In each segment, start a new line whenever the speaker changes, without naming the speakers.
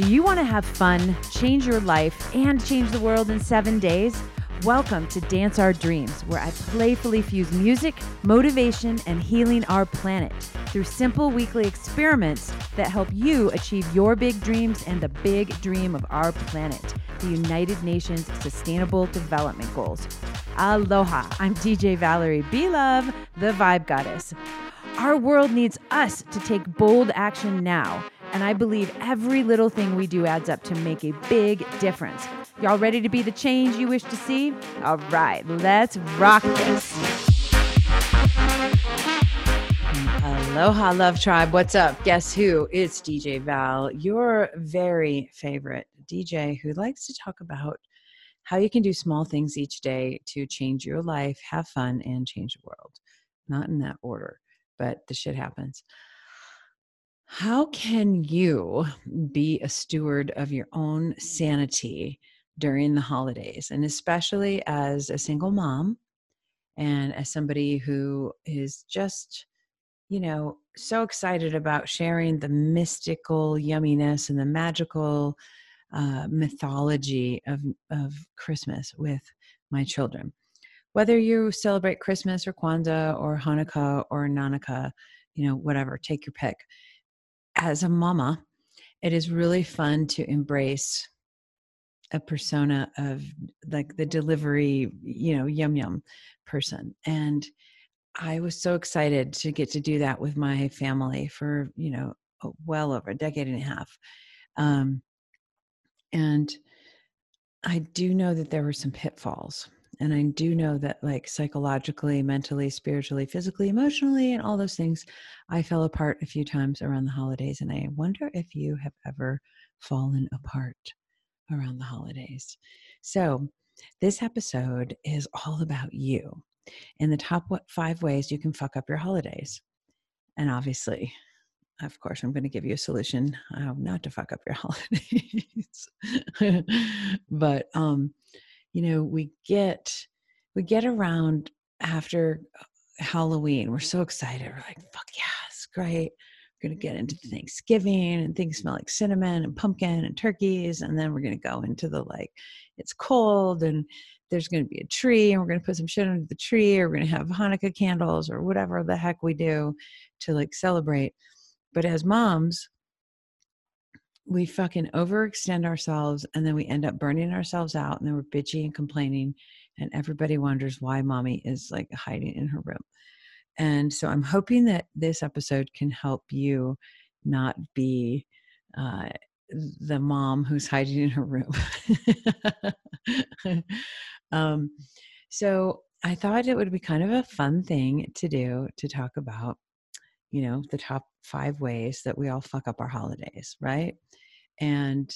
Do you want to have fun, change your life, and change the world in seven days? Welcome to Dance Our Dreams, where I playfully fuse music, motivation, and healing our planet through simple weekly experiments that help you achieve your big dreams and the big dream of our planet, the United Nations Sustainable Development Goals. Aloha, I'm DJ Valerie B. Love, the Vibe Goddess. Our world needs us to take bold action now, and I believe every little thing we do adds up to make a big difference. Y'all ready to be the change you wish to see? All right, let's rock this. Aloha, Love Tribe. What's up? Guess who? It's DJ Val, your very favorite DJ who likes to talk about how you can do small things each day to change your life, have fun, and change the world. Not in that order, but the shit happens. How can you be a steward of your own sanity during the holidays, and especially as a single mom and as somebody who is just, you know, so excited about sharing the mystical yumminess and the magical uh, mythology of, of Christmas with my children. Whether you celebrate Christmas or Kwanzaa or Hanukkah or Nanaka, you know, whatever, take your pick. As a mama, it is really fun to embrace a persona of like the delivery, you know, yum yum person. And I was so excited to get to do that with my family for, you know, well over a decade and a half. Um, and I do know that there were some pitfalls. And I do know that, like, psychologically, mentally, spiritually, physically, emotionally, and all those things, I fell apart a few times around the holidays. And I wonder if you have ever fallen apart around the holidays. So, this episode is all about you and the top five ways you can fuck up your holidays. And obviously, of course, I'm going to give you a solution uh, not to fuck up your holidays. but um, you know, we get we get around after uh, Halloween. We're so excited. We're like, fuck it's great We're going to get into Thanksgiving and things smell like cinnamon and pumpkin and turkeys. And then we're going to go into the like, it's cold and there's going to be a tree and we're going to put some shit under the tree or we're going to have Hanukkah candles or whatever the heck we do to like celebrate. But as moms, we fucking overextend ourselves and then we end up burning ourselves out and then we're bitchy and complaining and everybody wonders why mommy is like hiding in her room. And so I'm hoping that this episode can help you not be uh, the mom who's hiding in her room. um, so I thought it would be kind of a fun thing to do to talk about, you know, the top five ways that we all fuck up our holidays, right? And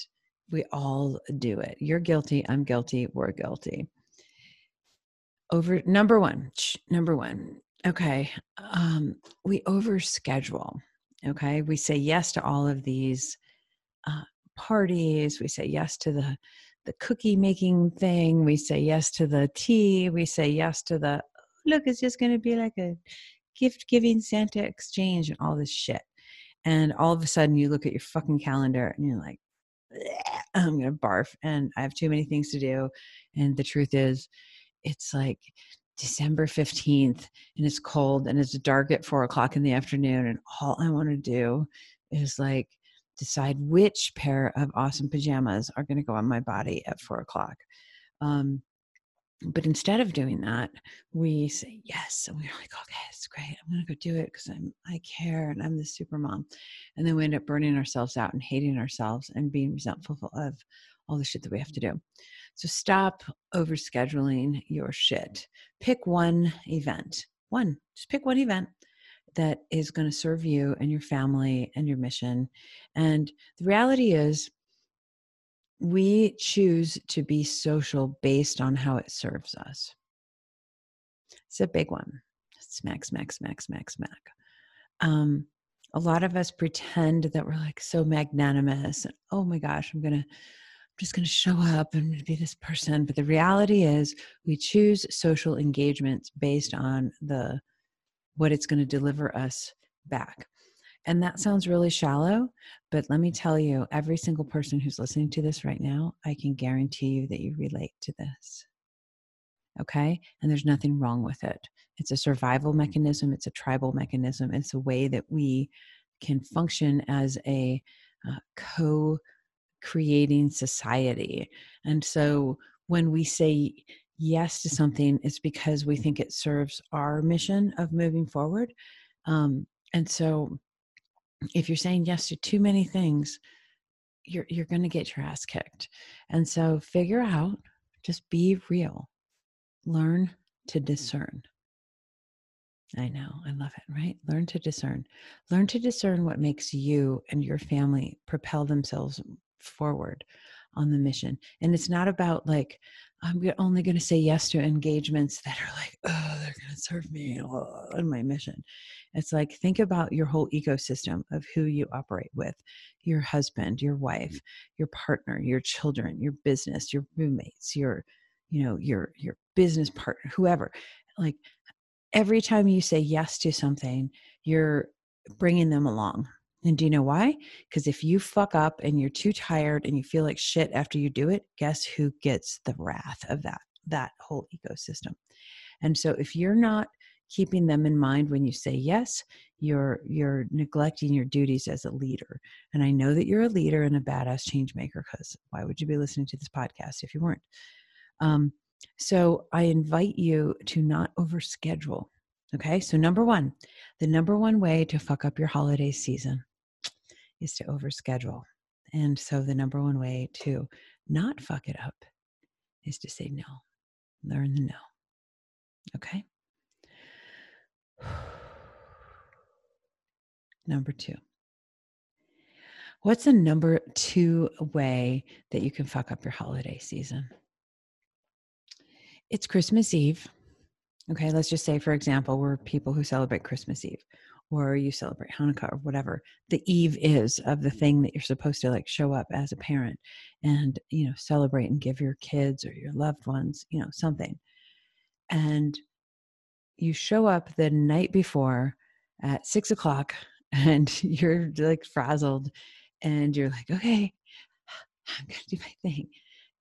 we all do it. You're guilty. I'm guilty. We're guilty. Over number one, number one, okay um, we overschedule okay we say yes to all of these uh, parties we say yes to the the cookie making thing we say yes to the tea we say yes to the look it's just going to be like a gift giving santa exchange and all this shit and all of a sudden you look at your fucking calendar and you're like i'm to barf and i have too many things to do and the truth is it's like December 15th and it's cold and it's dark at four o'clock in the afternoon. And all I want to do is like decide which pair of awesome pajamas are going to go on my body at four o'clock. Um, but instead of doing that, we say yes, and we're like, okay, it's great. I'm gonna go do it because I'm I care and I'm the super mom. And then we end up burning ourselves out and hating ourselves and being resentful of all the shit that we have to do. So stop overscheduling your shit. Pick one event, one, just pick one event that is going to serve you and your family and your mission. And the reality is, we choose to be social based on how it serves us. It's a big one. Smack, smack, smack, smack, smack. Um, a lot of us pretend that we're like so magnanimous. Oh my gosh, I'm to I'm just to show up and be this person. But the reality is, we choose social engagements based on the what it's going to deliver us back. And that sounds really shallow, but let me tell you, every single person who's listening to this right now, I can guarantee you that you relate to this. Okay. And there's nothing wrong with it. It's a survival mechanism, it's a tribal mechanism, it's a way that we can function as a uh, co creating society. And so when we say yes to something, it's because we think it serves our mission of moving forward. Um, and so if you're saying yes to too many things, you're you're going to get your ass kicked. And so figure out, just be real. Learn to mm-hmm. discern. I know, I love it, right? Learn to discern. Learn to discern what makes you and your family propel themselves forward on the mission. And it's not about like, I'm only going to say yes to engagements that are like, oh, they're going to serve me on my mission. It's like, think about your whole ecosystem of who you operate with your husband, your wife, your partner, your children, your business, your roommates, your, you know, your, your business partner, whoever. Like, every time you say yes to something, you're bringing them along and do you know why? Because if you fuck up and you're too tired and you feel like shit after you do it, guess who gets the wrath of that that whole ecosystem? And so if you're not keeping them in mind when you say yes, you're you're neglecting your duties as a leader. And I know that you're a leader and a badass change maker because why would you be listening to this podcast if you weren't? Um, so I invite you to not overschedule. Okay, so number one, the number one way to fuck up your holiday season is to overschedule. And so the number one way to not fuck it up is to say no. Learn the no. Okay? Number two. What's the number two way that you can fuck up your holiday season? It's Christmas Eve. Okay, let's just say, for example, we're people who celebrate Christmas Eve or you celebrate Hanukkah or whatever the eve is of the thing that you're supposed to like show up as a parent and you know celebrate and give your kids or your loved ones you know something. And you show up the night before at six o'clock and you're like frazzled and you're like okay i'm gonna do my thing.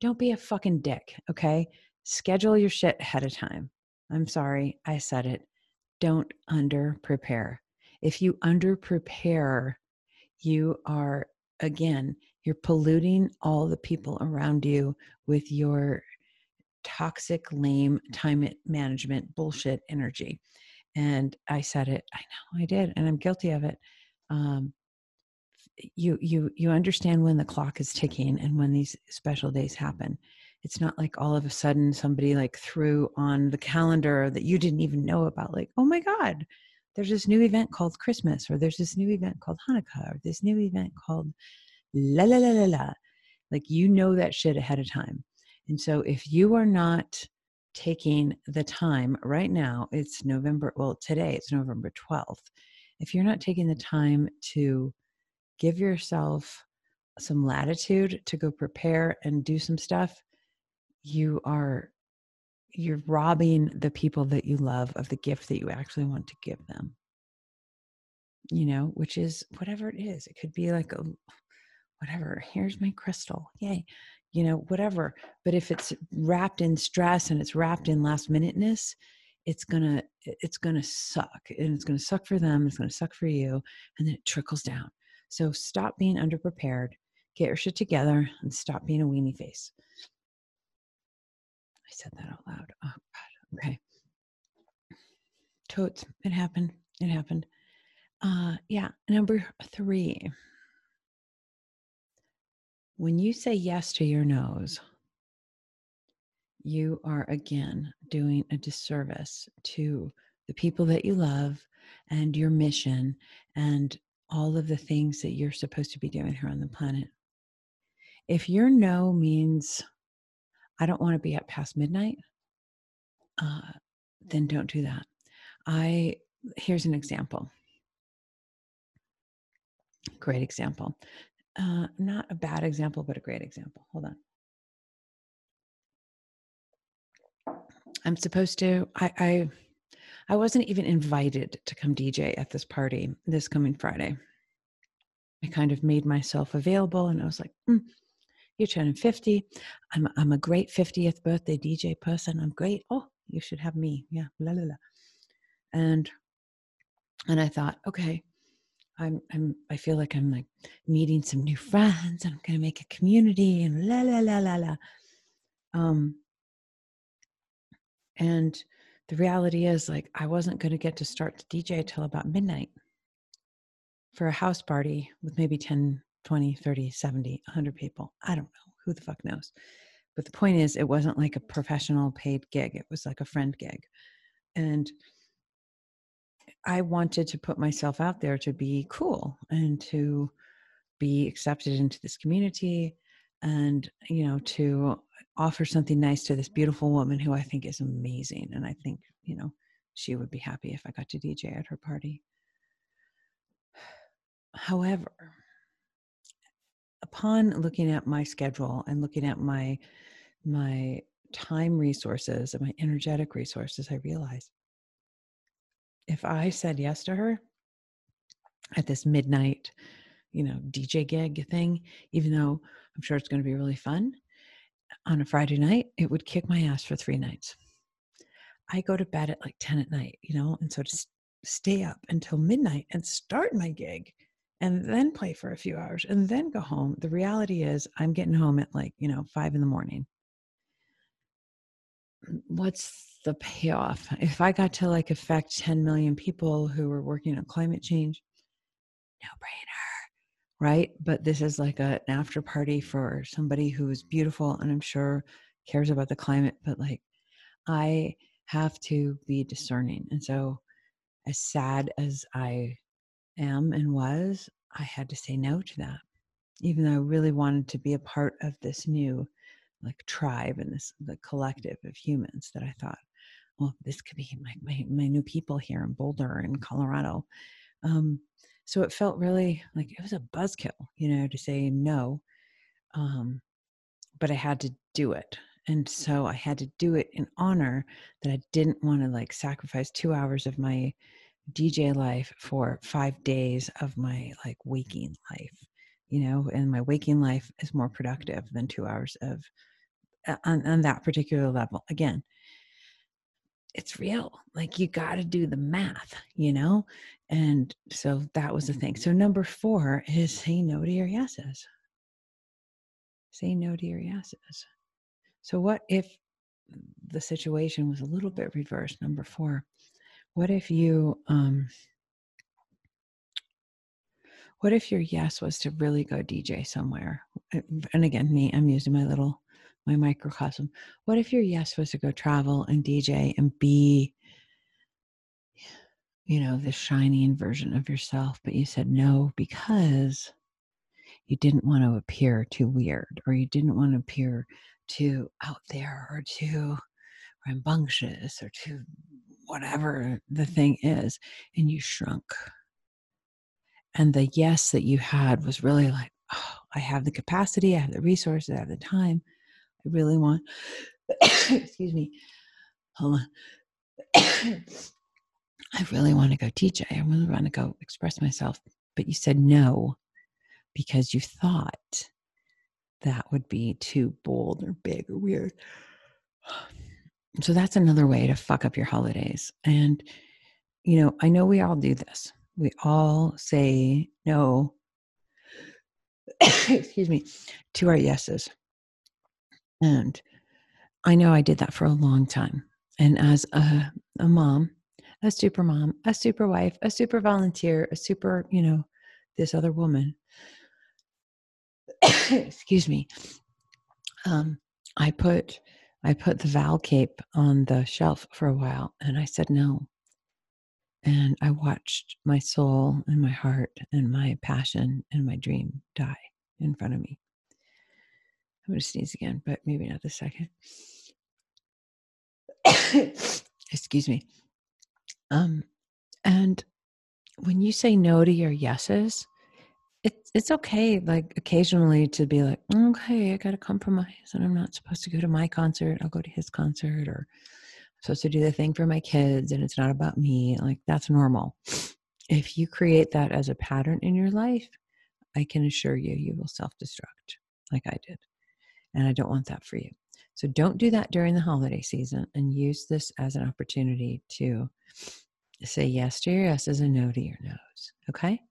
Don't be a fucking dick okay? Schedule your shit ahead of time. I'm sorry i said it. Don't under prepare if you under prepare, you are, again, you're polluting all the people around you with your toxic, lame time management bullshit energy. And I said it, I know I did, and I'm guilty of it. Um, you you you understand when the clock is ticking and when these special days happen it's not like all of a sudden somebody like threw on the calendar that you didn't even know about like oh my god there's this new event called Christmas, or there's this new event called Hanukkah, or this new event called la la la la la. Like you know that shit ahead of time. And so if you are not taking the time right now, it's November, well, today it's November 12th. If you're not taking the time to give yourself some latitude to go prepare and do some stuff, you are you're robbing the people that you love of the gift that you actually want to give them. You know which is whatever it is. It could be like a whatever here's my crystal yay you know whatever. But if it's wrapped in stress and it's wrapped in last minuteness it's gonna it's gonna suck and it's gonna suck for them it's gonna suck for you and then it trickles down. So stop being underprepared get your shit together and stop being a weenie face said that out loud. Oh, God. Okay. Totes. It happened. It happened. Uh, yeah. Number three. When you say yes to your no's, you are again doing a disservice to the people that you love and your mission and all of the things that you're supposed to be doing here on the planet. If your no means I don't want to be up past midnight, uh, then don't do that. I here's an example. Great example. Uh, not a bad example, but a great example. Hold on. I'm supposed to. I, I I wasn't even invited to come DJ at this party this coming Friday. I kind of made myself available and I was like, mm, you're turning 50. I'm, I'm a great 50th birthday DJ person. I'm great. Oh, you should have me. Yeah, la la la. And and I thought, okay, I'm I'm I feel like I'm like meeting some new friends and I'm gonna make a community and la la la la la. Um and the reality is like I wasn't gonna get to start to DJ till about midnight for a house party with maybe 10, 20, 30, 70, 100 people. I don't know. Who the fuck knows? But the point is, it wasn't like a professional paid gig, it was like a friend gig. And I wanted to put myself out there to be cool and to be accepted into this community and, you know, to offer something nice to this beautiful woman who I think is amazing. And I think, you know, she would be happy if I got to DJ at her party. However, upon looking at my schedule and looking at my my time resources and my energetic resources, I realized if I said yes to her at this midnight, you know, DJ gig thing, even though I'm sure it's going to be really fun on a Friday night, it would kick my ass for three nights. I go to bed at like 10 at night, you know, and so to stay up until midnight and start my gig and then play for a few hours and then go home. The reality is, I'm getting home at like, you know, five in the morning. Mm, what's the payoff? If I got to like affect 10 million people who were working on climate change, no brainer, right? But this is like a, an after party for somebody who is beautiful and I'm sure cares about the climate, but like I have to be discerning. And so, as sad as I am and was, I had to say no to that, even though I really wanted to be a part of this new like tribe and this the collective of humans that I thought, well, this could be my my, my new people here in Boulder in Colorado. Um, so it felt really like it was a buzzkill, you know, to say no. Um, but I had to do it. And so I had to do it in honor that I didn't want to like sacrifice two hours of my DJ life for five days of my like waking life, you know, and my waking life is more productive than two hours of uh, on, on that particular level. Again, it's real. Like you got to do the math, you know? And so that was the thing. So number four is say no to your yeses. Say no to your yeses. So what if the situation was a little bit reversed? Number four what if you um what if your yes was to really go DJ somewhere? Uh, and again, me, I'm using my little my microcosm. What if your yes was to go travel and DJ and be you know, the shining version of yourself, but you said no because you didn't want to appear too weird or you didn't want to appear too out there or too rambunctious or too whatever the thing is, and you shrunk. And the yes that you had was really like, oh, I have the capacity, I have the resources, I have the time. I really want, excuse me, hold on. I really want to go teach. I really want to go express myself. But you said no because you thought that would be too bold or big or weird. So that's another way to fuck up your holidays. And, you know, I know we all do this. We all say no, excuse me, to our yeses. And I know I did that for a long time. And as a, a mom, a super mom, a super wife, a super volunteer, a super, you know, this other woman, excuse me, um, I put I put the Val cape on the shelf for a while and I said no. And I watched my soul and my heart and my passion and my dream die in front of me. I'm going to sneeze again, but maybe not this second. Excuse me. Um, and when you say no to your yeses, it's it's okay like occasionally to be like okay i gotta compromise and i'm not supposed to go to my concert i'll go to his concert or i'm supposed to do the thing for my kids and it's not about me like that's normal if you create that as a pattern in your life I can assure you, you will self destruct like I did. And I don't want that for you. So don't do that during the holiday season and use this as an opportunity to say yes to your yeses and no to your nos. Okay.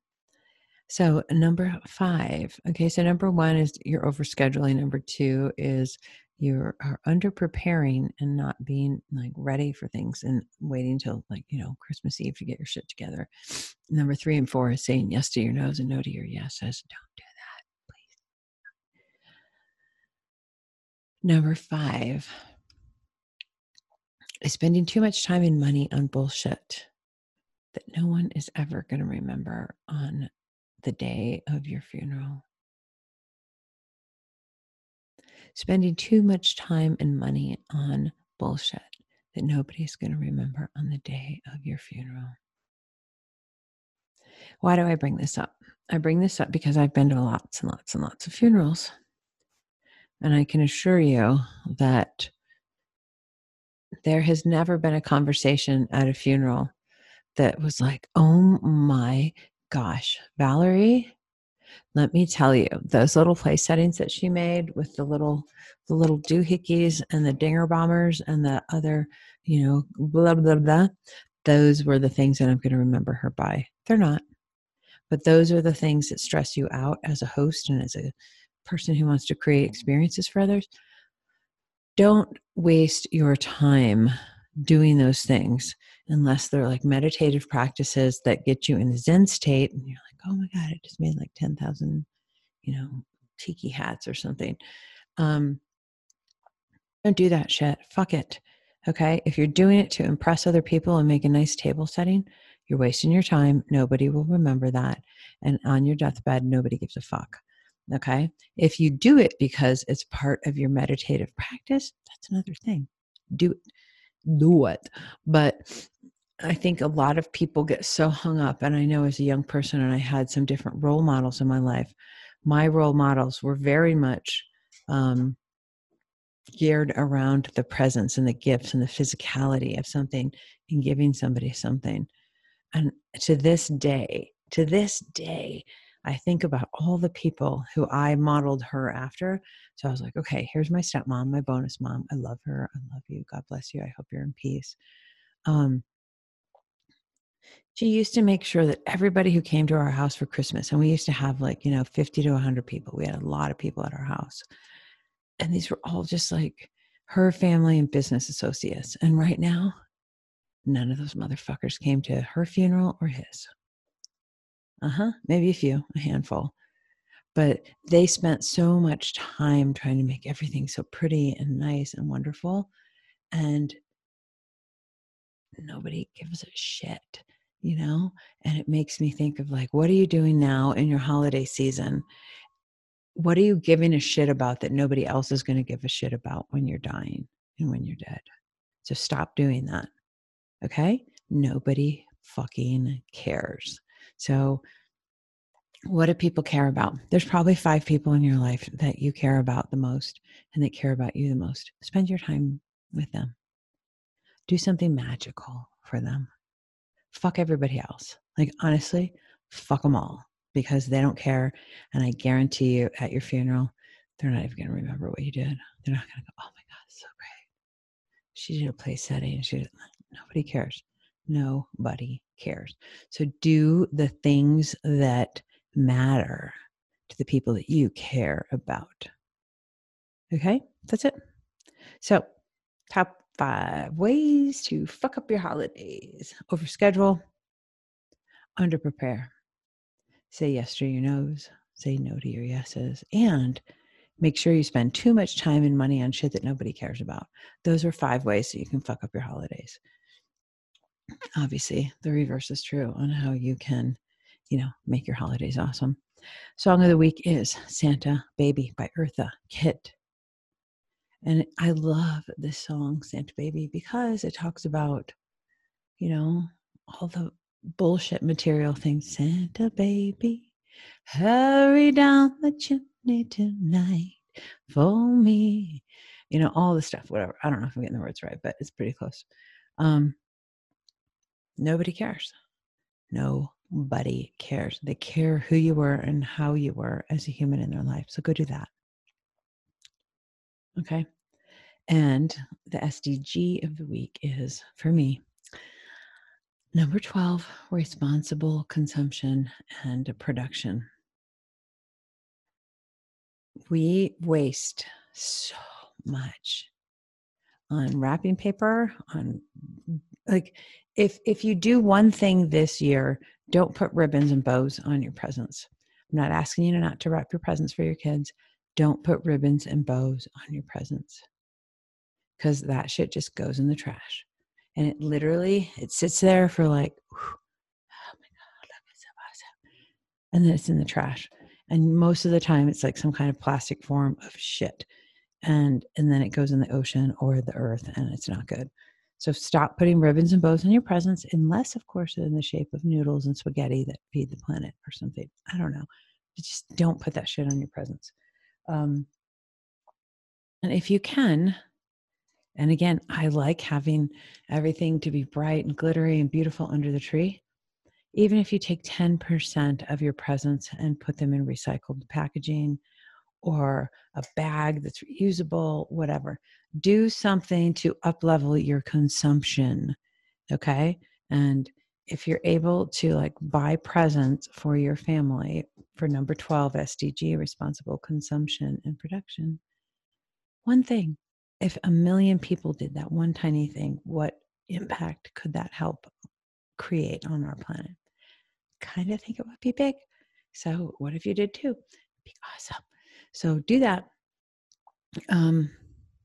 So, number five. Okay. So, number one is you're overscheduling. Number two is you are under preparing and not being like ready for things and waiting till like, you know, Christmas Eve to get your shit together. Number three and four is saying yes to your no's and no to your yeses. Don't do that, please. Number five is spending too much time and money on bullshit that no one is ever going to remember on the day of your funeral. Spending too much time and money on bullshit that nobody's going to remember on the day of your funeral. Why do I bring this up? I bring this up because I've been to lots and lots and lots of funerals. And I can assure you that there has never been a conversation at a funeral that was like, oh my gosh, Valerie, let me tell you, those little place settings that she made with the little the little doohickeys and the dinger bombers and the other, you know, blah blah blah, those were the things that I'm going to remember her by. They're not. But those are the things that stress you out as a host and as a person who wants to create experiences for others. Don't waste your time doing those things unless they're like meditative practices that get you in the Zen state and you're like, oh my God, I just made like 10,000, you know, tiki hats or something. Um, don't do that shit. Fuck it. Okay. If you're doing it to impress other people and make a nice table setting, you're wasting your time. Nobody will remember that. And on your deathbed, nobody gives a fuck. Okay. If you do it because it's part of your meditative practice, that's another thing. Do it do it. But I think a lot of people get so hung up. And I know as a young person, and I had some different role models in my life, my role models were very much um, geared around the presence and the gifts and the physicality of something and giving somebody something. And to this day, to this day, I think about all the people who I modeled her after. So I was like, okay, here's my stepmom, my bonus mom. I love her. I love you. God bless you. I hope you're in peace. Um, she used to make sure that everybody who came to our house for Christmas, and we used to have like, you know, 50 to 100 people. We had a lot of people at our house. And these were all just like her family and business associates. And right now, none of those motherfuckers came to her funeral or his. Uh huh. Maybe a few, a handful. But they spent so much time trying to make everything so pretty and nice and wonderful. And nobody gives a shit, you know? And it makes me think of like, what are you doing now in your holiday season? What are you giving a shit about that nobody else is going to give a shit about when you're dying and when you're dead? So stop doing that. Okay? Nobody fucking cares. So, what do people care about? There's probably five people in your life that you care about the most and that care about you the most. Spend your time with them. Do something magical for them. Fuck everybody else. Like, honestly, fuck them all because they don't care. And I guarantee you at your funeral, they're not even going to remember what you did. They're not going to go, oh my God, so great. She did a place setting. And she did, nobody cares. Nobody cares. So do the things that matter to the people that you care about. Okay, that's it. So, top five ways to fuck up your holidays overschedule, under prepare, say yes to your no's, say no to your yeses, and make sure you spend too much time and money on shit that nobody cares about. Those are five ways that you can fuck up your holidays obviously the reverse is true on how you can you know make your holidays awesome. Song of the week is santa baby by eartha kitt. And i love this song santa baby because it talks about you know all the bullshit material things. Santa baby hurry down the chimney tonight for me. You know all the stuff whatever. I don't know if i'm getting the words right but it's pretty close. Um Nobody cares. Nobody cares. They care who you were and how you were as a human in their life. So go do that. Okay. And the SDG of the week is for me number 12 responsible consumption and production. We waste so much on wrapping paper, on like if if you do one thing this year, don't put ribbons and bows on your presents. I'm not asking you not to wrap your presents for your kids. Don't put ribbons and bows on your presents because that shit just goes in the trash. And it literally it sits there for like, oh my god, so awesome. and then it's in the trash. And most of the time, it's like some kind of plastic form of shit, and and then it goes in the ocean or the earth, and it's not good. So stop putting ribbons and bows on your presents, unless, of course, they're in the shape of noodles and spaghetti that feed the planet or something. I don't know. Just don't put that shit on your presents. Um, and if you can, and again, I like having everything to be bright and glittery and beautiful under the tree. Even if you take 10% of your presents and put them in recycled packaging or a bag that's reusable, whatever, do something to uplevel your consumption. Okay. And if you're able to like buy presents for your family for number 12 SDG, responsible consumption and production, one thing if a million people did that one tiny thing, what impact could that help create on our planet? Kind of think it would be big. So, what if you did too? Be awesome. So, do that. Um,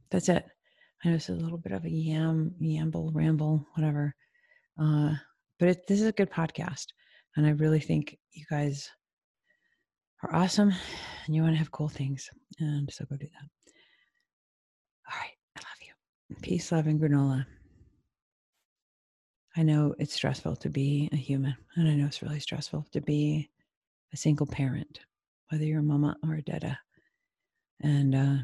that's it. I know it's a little bit of a yam, yamble, ramble, whatever. Uh, but it, this is a good podcast. And I really think you guys are awesome and you want to have cool things. And so go do that. All right. I love you. Peace, love, and granola. I know it's stressful to be a human, and I know it's really stressful to be a single parent, whether you're a mama or a dada. And uh,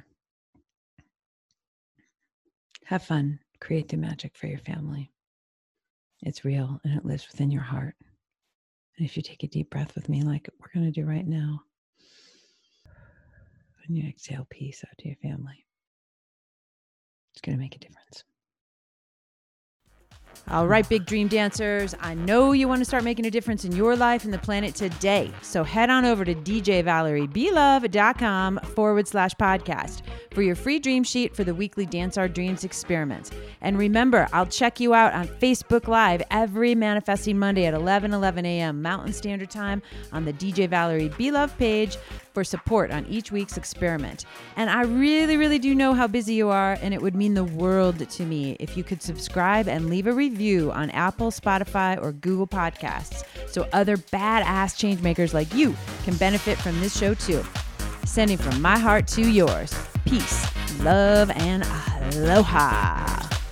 have fun, create the magic for your family. It's real and it lives within your heart. And if you take a deep breath with me, like we're going to do right now, and you exhale peace out to your family. It's going to make a difference. All right, big dream dancers. I know you want to start making a difference in your life and the planet today. So head on over to djvaleriebelove.com forward slash podcast for your free dream sheet for the weekly Dance Our Dreams experiments. And remember, I'll check you out on Facebook Live every Manifesting Monday at 11 11 a.m. Mountain Standard Time on the DJ Valerie B. Love page for support on each week's experiment. And I really, really do know how busy you are, and it would mean the world to me if you could subscribe and leave a review on Apple, Spotify, or Google Podcasts so other badass changemakers like you can benefit from this show too. Sending from my heart to yours. Peace, love, and aloha.